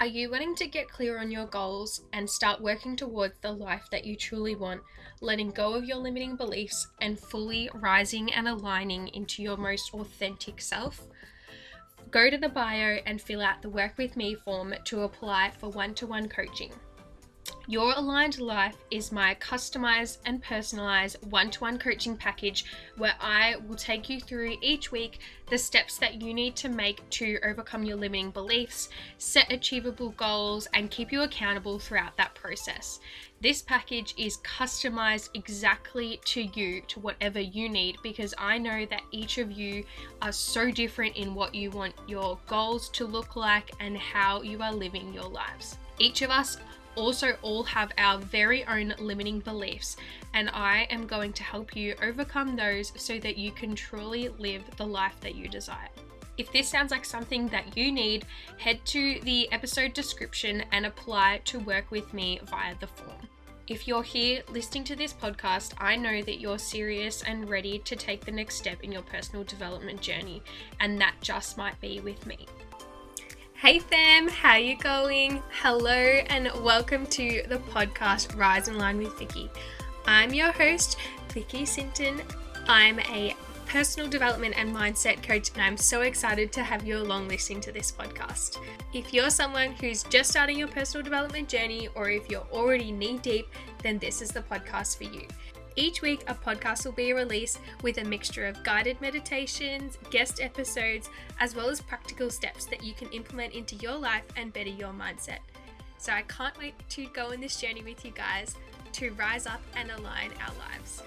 Are you wanting to get clear on your goals and start working towards the life that you truly want, letting go of your limiting beliefs and fully rising and aligning into your most authentic self? Go to the bio and fill out the Work With Me form to apply for one to one coaching. Your Aligned Life is my customized and personalized one to one coaching package where I will take you through each week the steps that you need to make to overcome your limiting beliefs, set achievable goals, and keep you accountable throughout that process. This package is customized exactly to you, to whatever you need, because I know that each of you are so different in what you want your goals to look like and how you are living your lives. Each of us also all have our very own limiting beliefs, and I am going to help you overcome those so that you can truly live the life that you desire. If this sounds like something that you need, head to the episode description and apply to work with me via the form. If you're here listening to this podcast, I know that you're serious and ready to take the next step in your personal development journey, and that just might be with me. Hey fam, how you going? Hello and welcome to the podcast Rise and Align with Vicky. I'm your host, Vicky Sinton. I'm a personal development and mindset coach, and I'm so excited to have you along listening to this podcast. If you're someone who's just starting your personal development journey, or if you're already knee deep, then this is the podcast for you. Each week, a podcast will be released with a mixture of guided meditations, guest episodes, as well as practical steps that you can implement into your life and better your mindset. So, I can't wait to go on this journey with you guys to rise up and align our lives.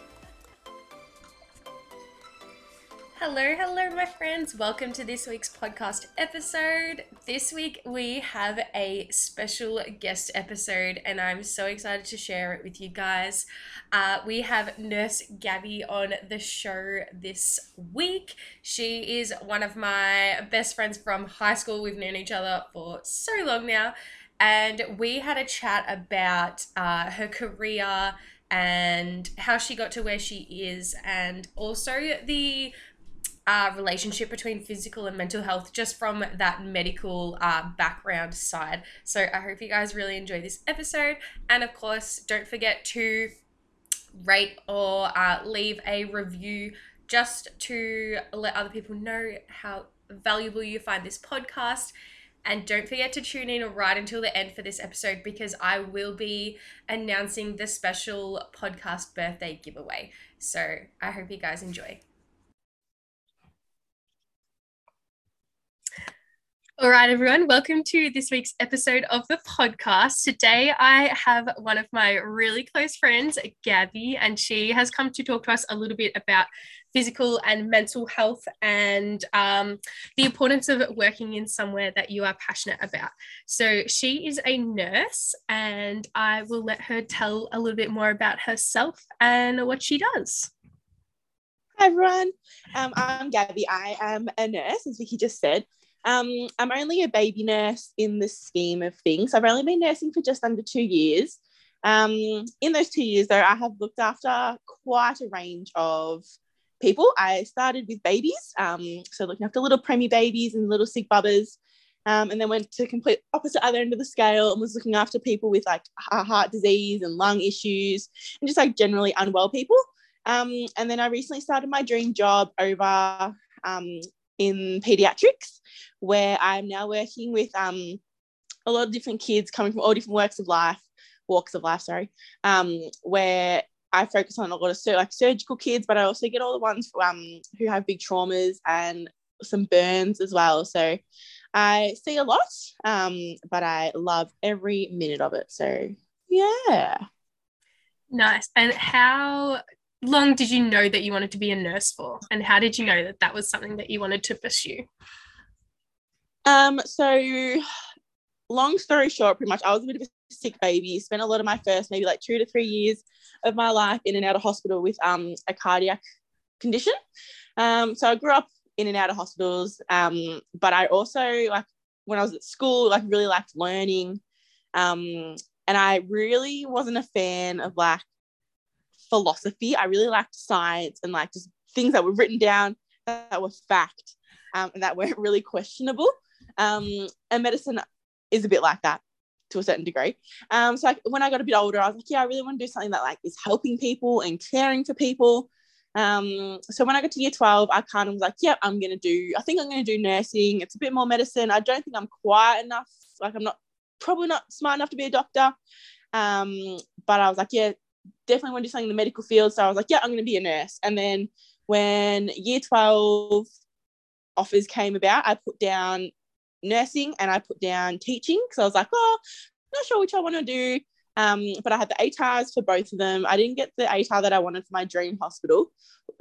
Hello, hello, my friends. Welcome to this week's podcast episode. This week we have a special guest episode, and I'm so excited to share it with you guys. Uh, we have Nurse Gabby on the show this week. She is one of my best friends from high school. We've known each other for so long now, and we had a chat about uh, her career and how she got to where she is, and also the uh, relationship between physical and mental health just from that medical uh, background side. So I hope you guys really enjoy this episode. And of course, don't forget to rate or uh, leave a review just to let other people know how valuable you find this podcast. And don't forget to tune in right until the end for this episode because I will be announcing the special podcast birthday giveaway. So I hope you guys enjoy. All right, everyone, welcome to this week's episode of the podcast. Today, I have one of my really close friends, Gabby, and she has come to talk to us a little bit about physical and mental health and um, the importance of working in somewhere that you are passionate about. So, she is a nurse, and I will let her tell a little bit more about herself and what she does. Hi, everyone. Um, I'm Gabby. I am a nurse, as Vicky just said. Um, I'm only a baby nurse in the scheme of things. I've only been nursing for just under two years. Um, in those two years, though, I have looked after quite a range of people. I started with babies, um, so looking after little preemie babies and little sick bubbers, um, and then went to complete opposite other end of the scale and was looking after people with like heart disease and lung issues and just like generally unwell people. Um, and then I recently started my dream job over um, in pediatrics, where I'm now working with um, a lot of different kids coming from all different works of life, walks of life, sorry, um, where I focus on a lot of sur- like surgical kids, but I also get all the ones um, who have big traumas and some burns as well. So I see a lot, um, but I love every minute of it. So yeah. Nice. And how long did you know that you wanted to be a nurse for? And how did you know that that was something that you wanted to pursue? Um, so long story short, pretty much I was a bit of a sick baby, spent a lot of my first maybe like two to three years of my life in and out of hospital with um a cardiac condition. Um, so I grew up in and out of hospitals. Um, but I also like when I was at school, like really liked learning. Um, and I really wasn't a fan of like philosophy. I really liked science and like just things that were written down that were fact um, and that weren't really questionable. Um, and medicine is a bit like that to a certain degree. Um, so like when I got a bit older, I was like, yeah, I really want to do something that like is helping people and caring for people. Um, so when I got to year 12, I kind of was like, yeah, I'm gonna do, I think I'm gonna do nursing. It's a bit more medicine. I don't think I'm quite enough, like I'm not probably not smart enough to be a doctor. Um, but I was like, yeah, definitely want to do something in the medical field. So I was like, yeah, I'm gonna be a nurse. And then when year 12 offers came about, I put down nursing and I put down teaching because I was like, oh, not sure which I want to do. Um, but I had the ATARs for both of them. I didn't get the ATAR that I wanted for my dream hospital,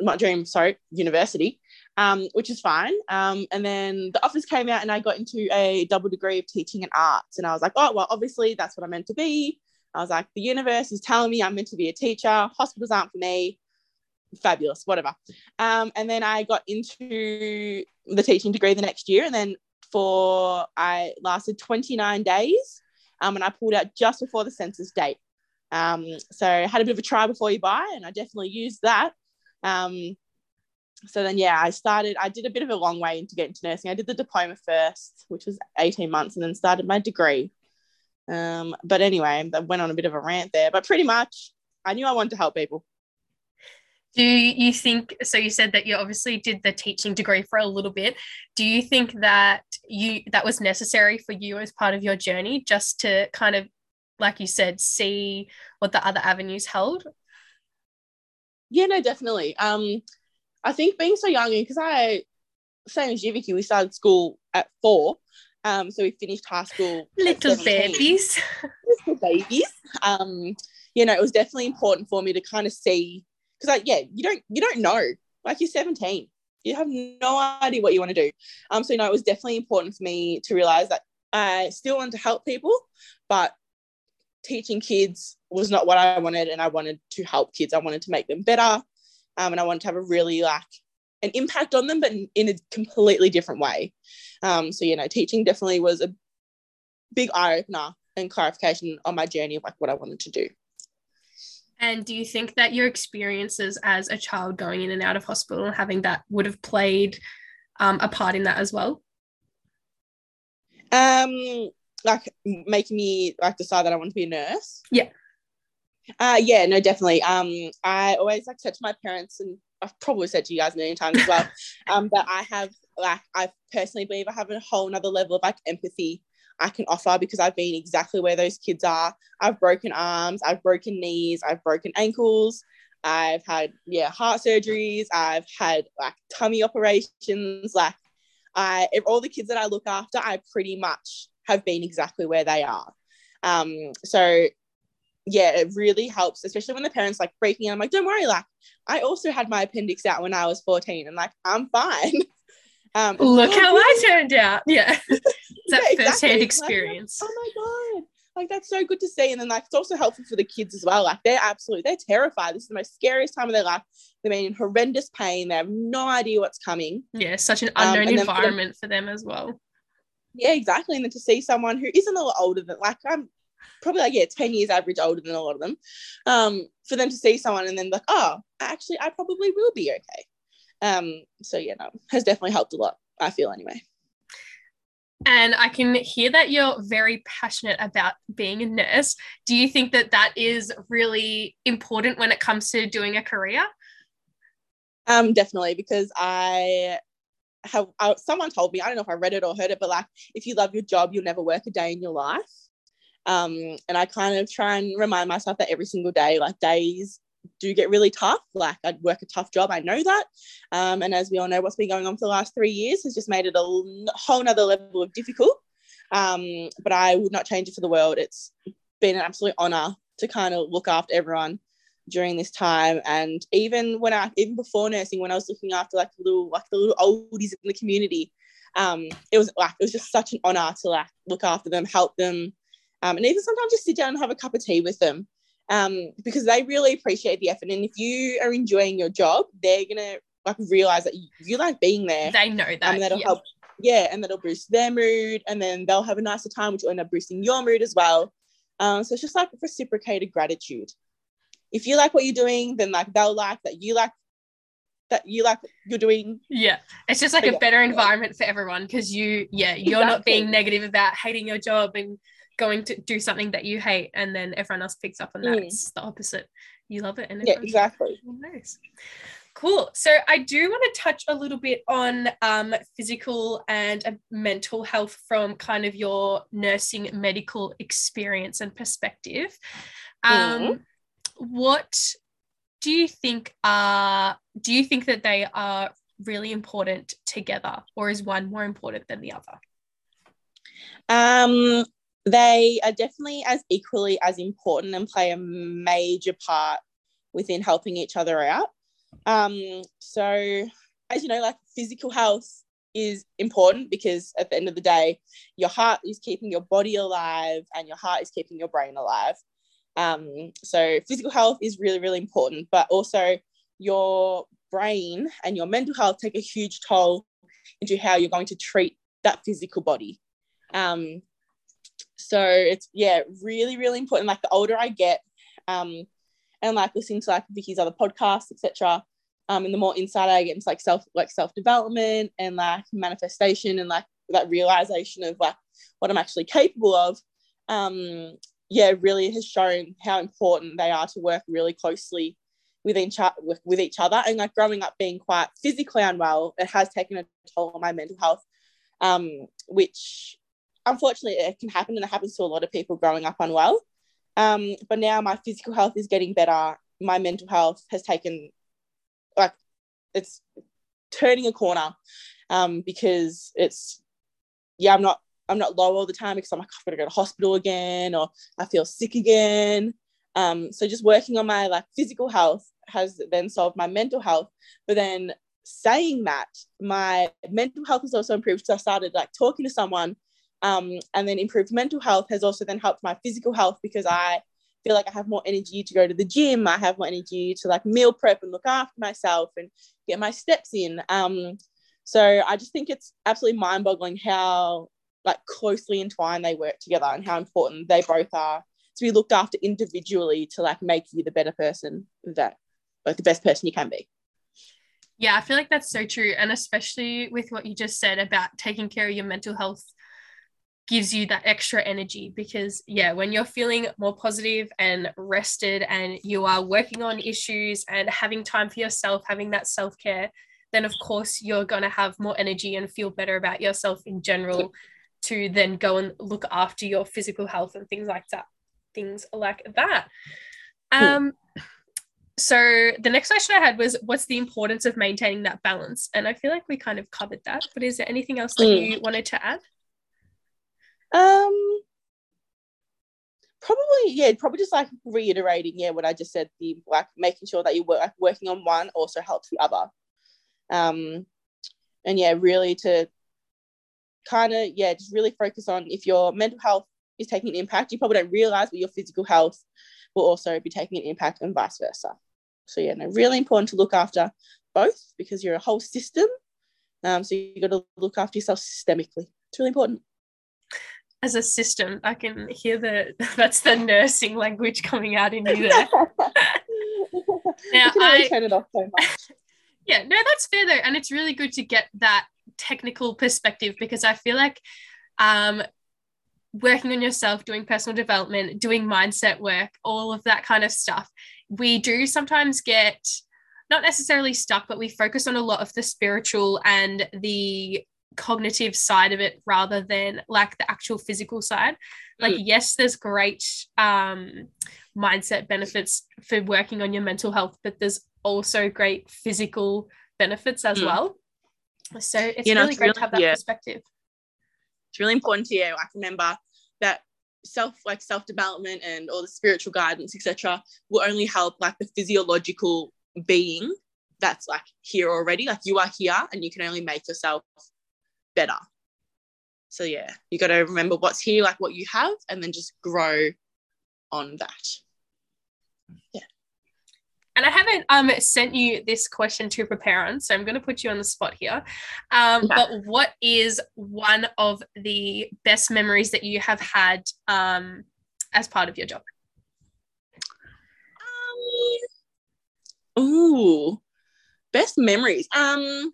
my dream, sorry, university, um, which is fine. Um, and then the offers came out and I got into a double degree of teaching and arts. And I was like, oh, well, obviously that's what I'm meant to be. I was like, the universe is telling me I'm meant to be a teacher. Hospitals aren't for me. Fabulous, whatever. Um, and then I got into the teaching degree the next year. And then for, I lasted 29 days um, and I pulled out just before the census date. Um, so I had a bit of a try before you buy, and I definitely used that. Um, so then, yeah, I started, I did a bit of a long way into getting to nursing. I did the diploma first, which was 18 months, and then started my degree. Um, but anyway, I went on a bit of a rant there, but pretty much I knew I wanted to help people. Do you think so? You said that you obviously did the teaching degree for a little bit. Do you think that you that was necessary for you as part of your journey, just to kind of, like you said, see what the other avenues held? Yeah, no, definitely. Um, I think being so young, because I, same as you, Vicky, we started school at four. Um, so we finished high school. Little babies. Little babies. Um, you know, it was definitely important for me to kind of see because like yeah you don't you don't know like you're 17 you have no idea what you want to do um so you know it was definitely important for me to realize that i still wanted to help people but teaching kids was not what i wanted and i wanted to help kids i wanted to make them better um, and i wanted to have a really like an impact on them but in, a completely different way um, so you know teaching definitely was a big eye-opener and clarification on my journey of like what i wanted to do and do you think that your experiences as a child going in and out of hospital and having that would have played um, a part in that as well? Um, like making me like decide that I want to be a nurse. Yeah. Uh, yeah, no, definitely. Um, I always like said to my parents, and I've probably said to you guys a million times as well, um, that I have like I personally believe I have a whole another level of like empathy I can offer because I've been exactly where those kids are. I've broken arms, I've broken knees, I've broken ankles, I've had yeah heart surgeries, I've had like tummy operations. Like I if all the kids that I look after, I pretty much have been exactly where they are. Um, so yeah, it really helps, especially when the parents like breaking. Out. I'm like, don't worry, like I also had my appendix out when I was 14, and like I'm fine. Um, Look how I turned out. Yeah. that yeah, first-hand experience. Like, oh my God. Like that's so good to see. And then like it's also helpful for the kids as well. Like they're absolutely they're terrified. This is the most scariest time of their life. They're in horrendous pain. They have no idea what's coming. Yeah, such an um, unknown um, environment for them, for them as well. Yeah, exactly. And then to see someone who isn't a lot older than like I'm probably like yeah 10 years average older than a lot of them um for them to see someone and then like oh actually i probably will be okay um, so yeah, no, has definitely helped a lot. I feel anyway. And I can hear that you're very passionate about being a nurse. Do you think that that is really important when it comes to doing a career? Um, definitely, because I have I, someone told me I don't know if I read it or heard it, but like if you love your job, you'll never work a day in your life. Um, and I kind of try and remind myself that every single day, like days do get really tough. Like I'd work a tough job, I know that. Um, and as we all know, what's been going on for the last three years has just made it a whole nother level of difficult. Um, but I would not change it for the world. It's been an absolute honor to kind of look after everyone during this time. And even when I, even before nursing, when I was looking after like the little, like the little oldies in the community, um, it was like, it was just such an honor to like look after them, help them. Um, and even sometimes just sit down and have a cup of tea with them um, because they really appreciate the effort. And if you are enjoying your job, they're gonna like realize that you, you like being there. They know that. And that'll yeah. help. Yeah, and that'll boost their mood, and then they'll have a nicer time, which will end up boosting your mood as well. Um, so it's just like reciprocated gratitude. If you like what you're doing, then like they'll like that you like that you like you're doing Yeah. It's just like So, a yeah, better environment for everyone because you, yeah, you're not being negative about hating your job and going to do something that you hate and then everyone else picks up on that. Mm. It's the opposite. You love it and yeah exactly Nice. Cool. So I do want to touch a little bit on um, physical and uh, mental health from kind of your nursing medical experience and perspective. Um, What do you think are? Do you think that they are really important together, or is one more important than the other? um they are definitely as equally as important and play a major part within helping each other out. Um so as you know like physical health is important because at the end of the day your heart is keeping your body alive and your heart is keeping your brain alive. Um so physical health is really really important but also your brain and your mental health take a huge toll into how you're going to treat that physical body. Um so it's yeah really really important. Like the older i get um and like listening to like vicky's other podcasts etc um and the more insight i get into like self like self development and like manifestation and like that realization of like what i'm actually capable of um yeah really has shown how important they are to work really closely with each, with, each other. And like growing up being quite physically unwell it has taken a toll on my mental health um which unfortunately it can happen and it happens to a lot of people growing up unwell. Um but now my physical health is getting better. My mental health has taken like it's turning a corner um because it's yeah i'm not i'm not low all the time because i'm like i've got to go to hospital again or i feel sick again. Um so just working on my like physical health has then solved my mental health. But then saying that my mental health has also improved so i started like talking to someone um, and then improved mental health has also then helped my physical health because I feel like I have more energy to go to the gym. I have more energy to like meal prep and look after myself and get my steps in. Um, so I just think it's absolutely mind boggling how like closely entwined they work together and how important they both are to be looked after individually to like make you the better person that like the best person you can be. Yeah, I feel like that's so true. And especially with what you just said about taking care of your mental health gives you that extra energy because, yeah, when you're feeling more positive and rested and you are working on issues and having time for yourself, having that self care, then of course you're going to have more energy and feel better about yourself in general to then go and look after your physical health and things like that. Things like that. Um, so the next question I had was what's the importance of maintaining that balance? And I feel like we kind of covered that, but is there anything else that Mm. you wanted to add? Um, probably yeah, probably just like reiterating yeah what I just said. The like making sure that you work like, working on one also helps the other. Um, and yeah, really to kind of yeah just really focus on if your mental health is taking an impact, you probably don't realize, but your physical health will also be taking an impact and vice versa. So yeah, no, really important to look after both because you're a whole system. Um, so you've got to look after yourself systemically. It's really important. As a system, I can hear the that's the nursing language coming out in you there. Now, you can only I- turn it off so much. Yeah, no, that's fair though. And it's really good to get that technical perspective because I feel like um, working on yourself, doing personal development, doing mindset work, all of that kind of stuff, we do sometimes get not necessarily stuck, but we focus on a lot of the spiritual and the cognitive side of it rather than like the actual physical side. Like, yes, there's great um, mindset benefits for working on your mental health, but there's also great physical benefits as Mm. well. So it's You know, really it's great really- to have that yeah. perspective. It's really important to you. Like remember that self like self development and all the spiritual guidance etc will only help like the physiological being that's like here already like you are here and you can only make yourself better so yeah you got to remember what's here like what you have and then just grow on that Yeah. And I haven't um sent you this question to prepare on, so I'm going to put you on the spot here. Um, Okay. But what is one of the best memories that you have had um, as part of your job? Um, ooh, best memories. Um,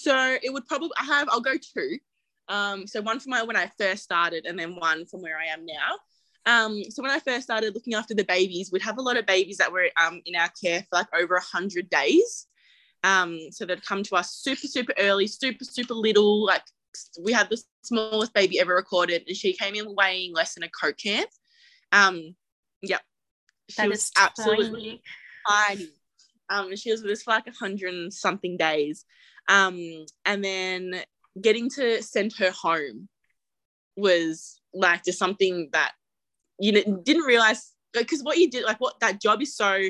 so it would probably I have I'll go two. Um, so one from my when I first started, and then one from where I am now. Um, so when I first started looking after the babies, we'd have a lot of babies that were um, in our care for like over a hundred days. Um, so they'd come to us super, super early, super, super little. Like we had the smallest baby ever recorded, and she came in weighing less than a coke can. Um, yep, she That was is absolutely tiny. tiny. Um, she was with us for like a hundred and something days. Um, and then getting to send her home was like just something that you know, didn't realize because what you did, like what that job is so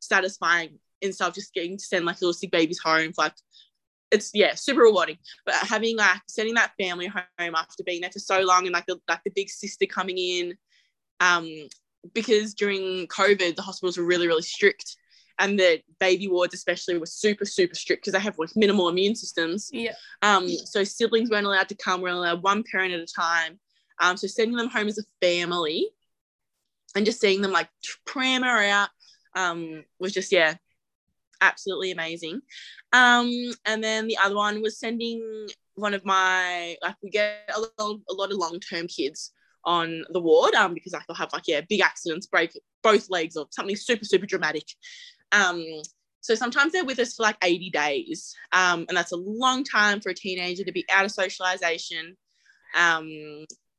satisfying in stuff, just getting to send like little sick babies home, like it's yeah, super rewarding. But having like sending that family home after being there for so long and like the like the big sister coming in, um, because during COVID the hospitals were really really strict, and the baby wards especially were super super strict because they have like minimal immune systems. Yeah. Um, so siblings weren't allowed to come. We're allowed one parent at a time. Um, so sending them home as a family, and just seeing them like pram her out, um, was just yeah, absolutely amazing. Um, and then the other one was sending one of my like we get a lot, a lot of long term kids on the ward um because like they'll have like yeah big accidents break both legs or something super super dramatic um so sometimes they're with us for like 80 days um and that's a long time for a teenager to be out of socialization um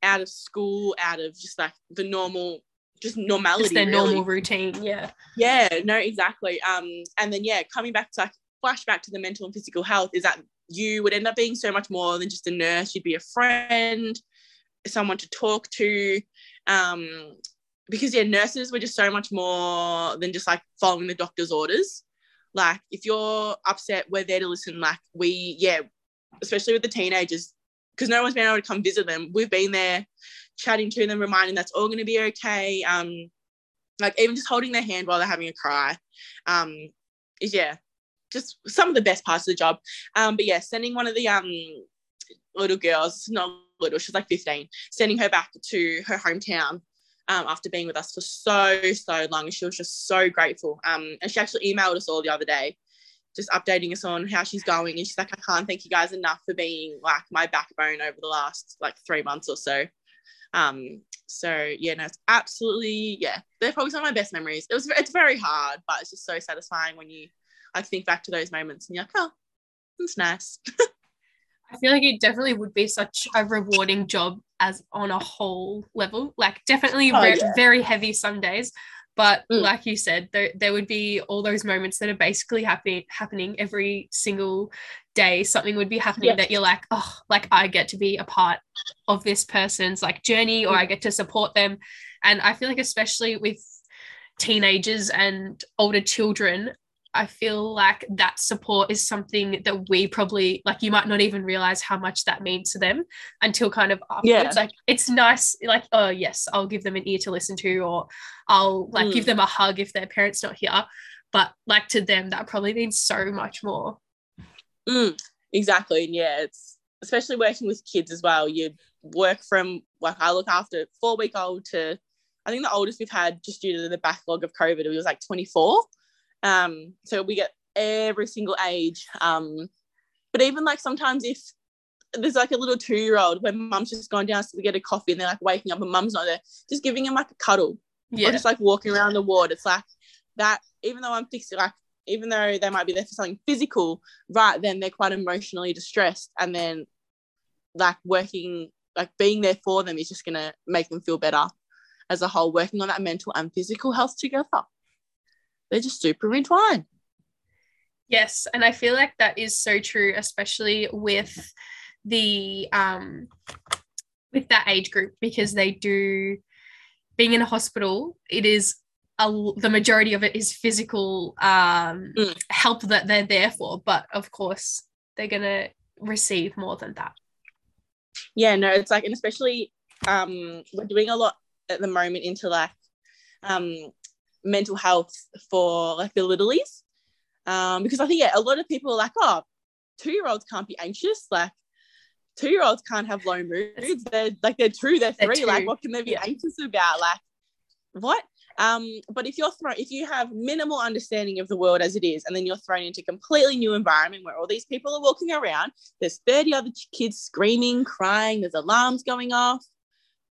out of school out of just like the normal just normality Just their really normal routine. Yeah. yeah no exactly um and then yeah coming back to like flashback to the mental and physical health is that you would end up being so much more than just a nurse you'd be a friend someone to talk to um because yeah nurses were just so much more than just like following the doctor's orders. Like if you're upset we're there to listen. Like we yeah especially with the teenagers because no one's been able to come visit them. We've been there chatting to them reminding that's all going to be okay. Um like even just holding their hand while they're having a cry um is yeah just some of the best parts of the job. Um but yeah sending one of the um little girls not little she's like 15 sending her back to her hometown um, after being with us for so so long And she was just so grateful. Um and she actually emailed us all the other day just updating us on how she's going and she's like i can't thank you guys enough for being like my backbone over the last like three months or so. Um so yeah no it's absolutely yeah they're probably some of my best memories. It was it's very hard but it's just so satisfying when you like think back to those moments and you're like oh it's nice I feel like it definitely would be such a rewarding job as on a whole level. Like definitely Oh, ve- yeah. very heavy some days, but Mm. like you said, there there would be all those moments that are basically happening happening every single day. Something would be happening Yeah. that you're like, oh, like I get to be a part of this person's like journey, or Mm. I get to support them. And I feel like especially with teenagers and older children I feel like that support is something that we probably like you might not even realize how much that means to them until kind of afterwards. Yeah. Like it's nice, like, oh yes, I'll give them an ear to listen to, or I'll like Mm. give them a hug if their parents not here. But like to them, that probably means so much more. Mm, exactly. And yeah, it's especially working with kids as well. You work from like I look after four week old to I think the oldest we've had just due to the backlog of COVID, it was like 24. Um, so we get every single age. Um, but even like sometimes if there's like a little two year old when mum's just gone down to get a coffee and they're like waking up and mum's not there, just giving him like a cuddle Yeah. or just like walking around the ward. It's like that, even though I'm fixing, like, even though they might be there for something physical, right then they're quite emotionally distressed. And then, like, working, like, being there for them is just going to make them feel better as a whole, working on that mental and physical health together. They're just super entwined. Yes, and I feel like that is so true, especially with the um with that age group because they do being in a hospital. It is a, the majority of it is physical um Mm. help that they're there for, but of course they're gonna receive more than that. yeah no it's like and especially um we're doing a lot at the moment into like um mental health for like the littlies um because i think yeah a lot of people are like oh two year olds can't be anxious. Like two year olds can't have low moods. They're like they're two they're They're three. Like what can they be Yeah. anxious about? Like what? Um, but if you're thrown, if you have minimal understanding of the world as it is, and then you're thrown into a completely new environment where all these people are walking around, there's 30 other kids screaming, crying, there's alarms going off,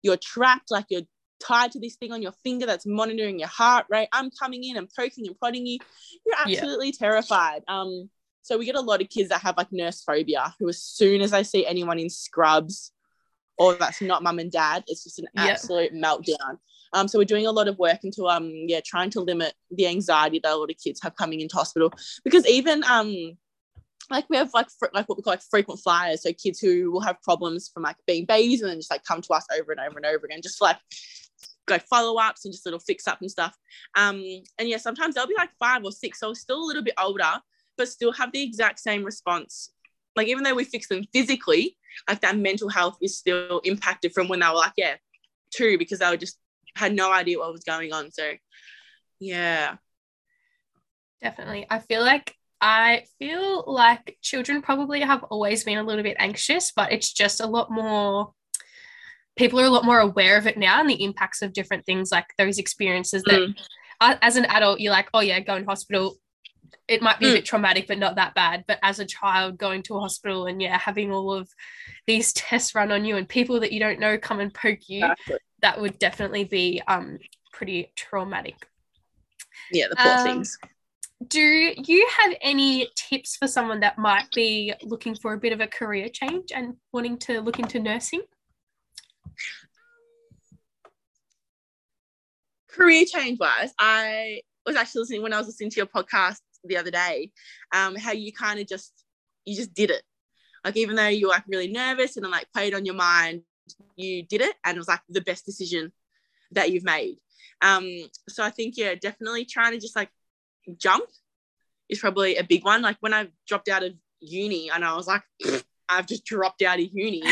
you're trapped, like you're tied to this thing on your finger that's monitoring your heart rate. I'm coming in and poking and prodding you. You're absolutely yeah. terrified. Um, so we get a lot of kids that have like nurse phobia, who as soon as they see anyone in scrubs or that's not mum and dad, it's just an absolute meltdown. Um, so we're doing a lot of work into um yeah trying to limit the anxiety that a lot of kids have coming into hospital because even um like we have like fr- like what we call like frequent flyers so kids who will have problems from like being babies and then just like come to us over and over and over again just like go follow ups and just little fix up and stuff um and yeah sometimes they'll be like five or six so still a little bit older but still have the exact same response like even though we fix them physically like that mental health is still impacted from when they were like yeah two because they were just had no idea what was going on. So, yeah. Definitely. I feel like I feel like children probably have always been a little bit anxious, but it's just a lot more people are a lot more aware of it now and the impacts of different things like those experiences that mm. as an adult you're like, oh yeah, go in hospital. It might be mm. a bit traumatic, but not that bad. But as a child, going to a hospital and yeah, having all of these tests run on you and people that you don't know come and poke you, exactly that would definitely be um, pretty traumatic. Yeah, the poor um, things. Do you have any tips for someone that might be looking for a bit of a career change and wanting to look into nursing? Career change wise, I was actually listening when I was listening to your podcast the other day, um, how you kind of just you just did it. Like even though you were like really nervous and like played on your mind, you did it and it was like the best decision that you've made. Um so i think yeah definitely trying to just like jump is probably a big one. Like when i dropped out of uni and i was like i've just dropped out of uni.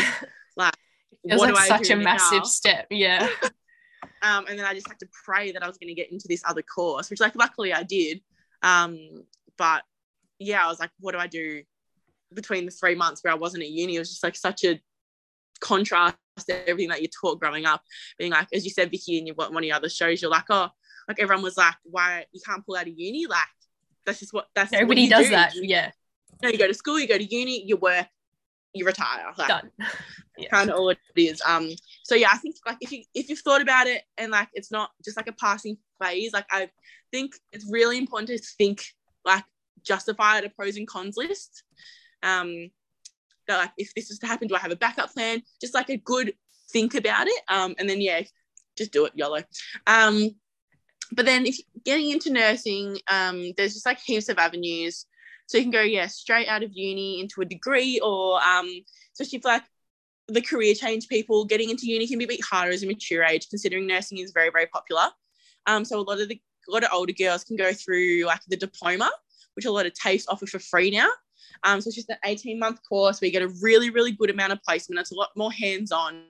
like it was like such a massive now? step yeah um and then i just had to pray that i was going to get into this other course which like luckily i did um but yeah i was like what do i do between the three months where i wasn't at uni it was just like such a contrast to everything that you taught growing up, being like, as you said, Vicky, in your, one of your other shows, you're like, oh, like everyone was like, why you can't pull out of uni? Like, that's just what that's everybody what does do. that. Yeah. You know, you go to school, you go to uni, you work, you retire. Like, Done. yeah. Kind of all it is. Um. So yeah, I think like if you if you've thought about it and like it's not just like a passing phase, like I think it's really important to think like justify it a pros and cons list. Um, that like if this is to happen, do I have a backup plan? Just like a good think about it. Um, and then yeah, just do it, YOLO. Um, but then if getting into nursing, um, there's just like heaps of avenues. So you can go, yeah, straight out of uni into a degree, or um, especially for like the career change people, getting into uni can be a bit harder as a mature age, considering nursing is very, very popular. Um, so a lot of the a lot of older girls can go through like the diploma, which a lot of TAFEs offer for free now. Um, so it's just an 18 month course where you get a really, really good amount of placement. It's a lot more hands on.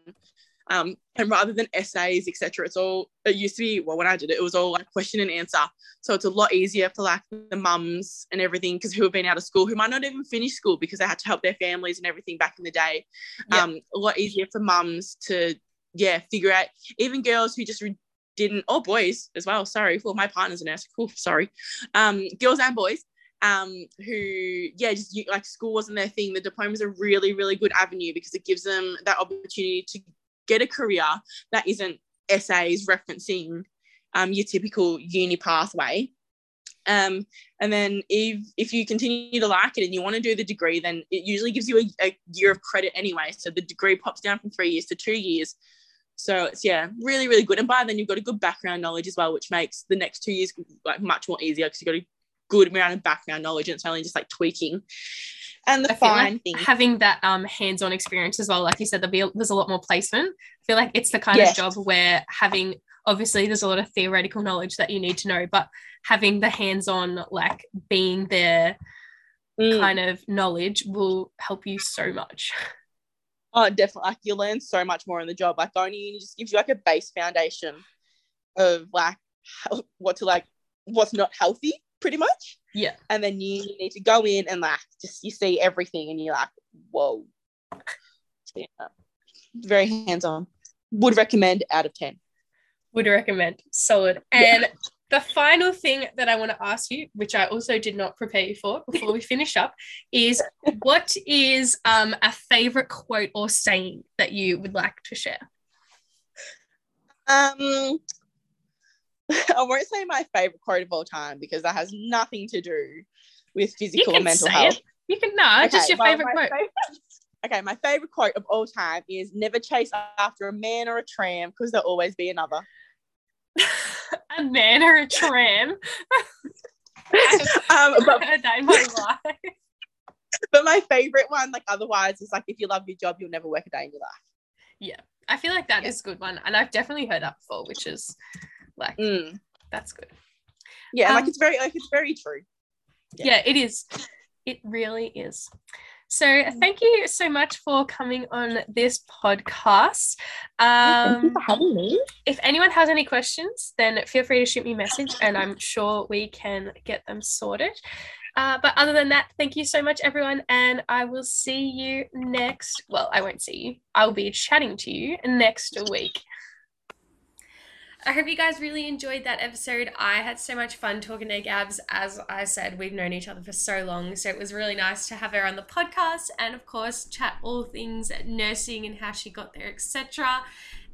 Um, and rather than essays, etc., it's all, it used to be, well, when I did it, it was all like question and answer. So it's a lot easier for like the mums and everything because who have been out of school, who might not even finish school because they had to help their families and everything back in the day. Um, a lot easier for mums to, yeah, figure out, even girls who just re- didn't, or boys as well, sorry, well, my partner's a nurse, cool, sorry, um, girls and boys um, who, yeah, just like school wasn't their thing. The diploma is a really, really good avenue because it gives them that opportunity to get a career that isn't essays referencing um, your typical uni pathway. Um, and then if if you continue to like it and you want to do the degree, then it usually gives you a, a year of credit anyway. So the degree pops down from three years to two years. So it's yeah, really, really good. And by then you've got a good background knowledge as well, which makes the next two years like much more easier because you've got a good amount of background knowledge and it's only just like tweaking. And the fine like thing having that um hands-on experience as well, like you said, there'll be there's a lot more placement. I feel like it's the kind yes. of job where having obviously there's a lot of theoretical knowledge that you need to know, but having the hands-on like being there mm. kind of knowledge will help you so much. Oh, definitely. Like you learn so much more in the job. Like going in just gives you like a base foundation of like how, what to like, what's not healthy pretty much. Yeah. And then you need to go in and like just you see everything and you're like, whoa. Yeah. Very hands on. Would recommend out of 10. Would recommend. Solid. And the final thing that I want to ask you, which I also did not prepare you for before we finish up, is what is um, a favorite quote or saying that you would like to share? Um, I won't say my favorite quote of all time because that has nothing to do with physical and mental health. It. You can no, okay, just your well, favorite quote. Favorite, okay, my favorite quote of all time is never chase after a man or a tram because there'll always be another. a man or a tram. um, but, my life. but my favorite one, like otherwise, is like if you love your job, you'll never work a day in your life. Yeah, I feel like that yeah. is a good one, and I've definitely heard that before, which is like mm. that's good. Yeah, um, like it's very like it's very true. Yeah. yeah, it is. It really is. So mm. thank you so much for coming on this podcast. Um, thank you for having me. If anyone has any questions, then feel free to shoot me a message, and I'm sure we can get them sorted. Uh, but other than that, thank you so much, everyone, and I will see you next. Well, I won't see you. I'll be chatting to you next week. I hope you guys really enjoyed that episode. I had so much fun talking to Gabs. As I said, we've known each other for so long, so it was really nice to have her on the podcast and, of course, chat all things nursing and how she got there, etc.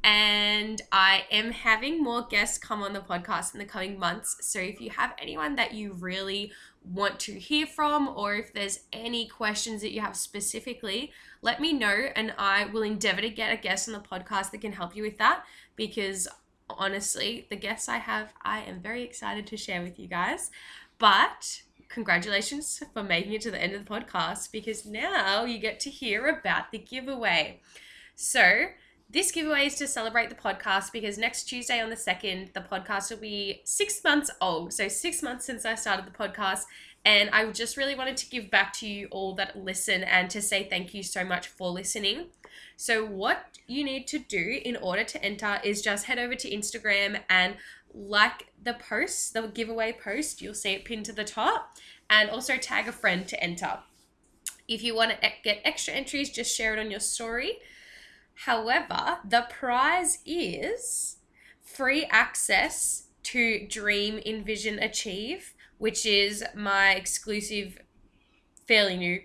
And I am having more guests come on the podcast in the coming months. So if you have anyone that you really want to hear from, or if there's any questions that you have specifically, let me know and I will endeavor to get a guest on the podcast that can help you with that because honestly, the guests I have, I am very excited to share with you guys. But congratulations for making it to the end of the podcast because now you get to hear about the giveaway. So, this giveaway is to celebrate the podcast because next Tuesday on the 2nd, the podcast will be six months old. So, six months since I started the podcast. And I just really wanted to give back to you all that listen and to say thank you so much for listening. So, what you need to do in order to enter is just head over to Instagram and like the post, the giveaway post. You'll see it pinned to the top, and also tag a friend to enter. If you want to get extra entries, just share it on your story. However, the prize is free access to Dream, Envision, Achieve, which is my exclusive, fairly new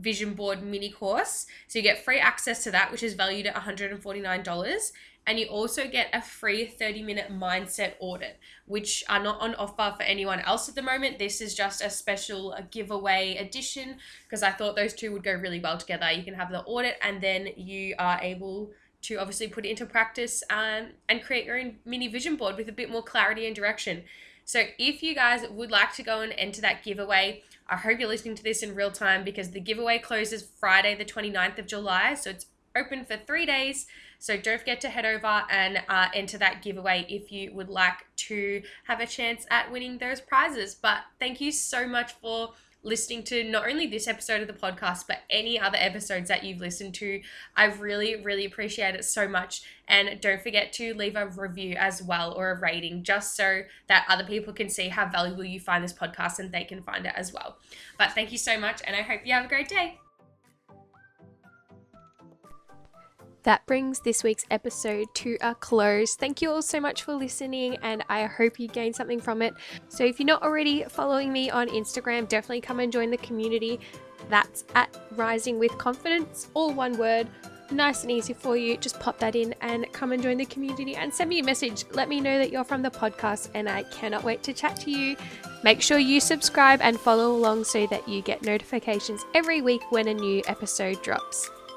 vision board mini course. So you get free access to that, which is valued at $149. And you also get a free 30 minute mindset audit, which are not on offer for anyone else at the moment. This is just a special a giveaway edition because I thought those two would go really well together. You can have the audit and then you are able to obviously put it into practice um, and create your own mini vision board with a bit more clarity and direction. So if you guys would like to go and enter that giveaway, I hope you're listening to this in real time because the giveaway closes Friday, the 29th of July. So it's open for three days. So don't forget to head over and uh, enter that giveaway if you would like to have a chance at winning those prizes. But thank you so much for listening to not only this episode of the podcast, but any other episodes that you've listened to. I really, really appreciate it so much. And don't forget to leave a review as well or a rating just so that other people can see how valuable you find this podcast and they can find it as well. But thank you so much, and I hope you have a great day. That brings this week's episode to a close. Thank you all so much for listening, and I hope you gained something from it. So, if you're not already following me on Instagram, definitely come and join the community. That's at Rising with Confidence, all one word. Nice and easy for you. Just pop that in and come and join the community and send me a message. Let me know that you're from the podcast, and I cannot wait to chat to you. Make sure you subscribe and follow along so that you get notifications every week when a new episode drops.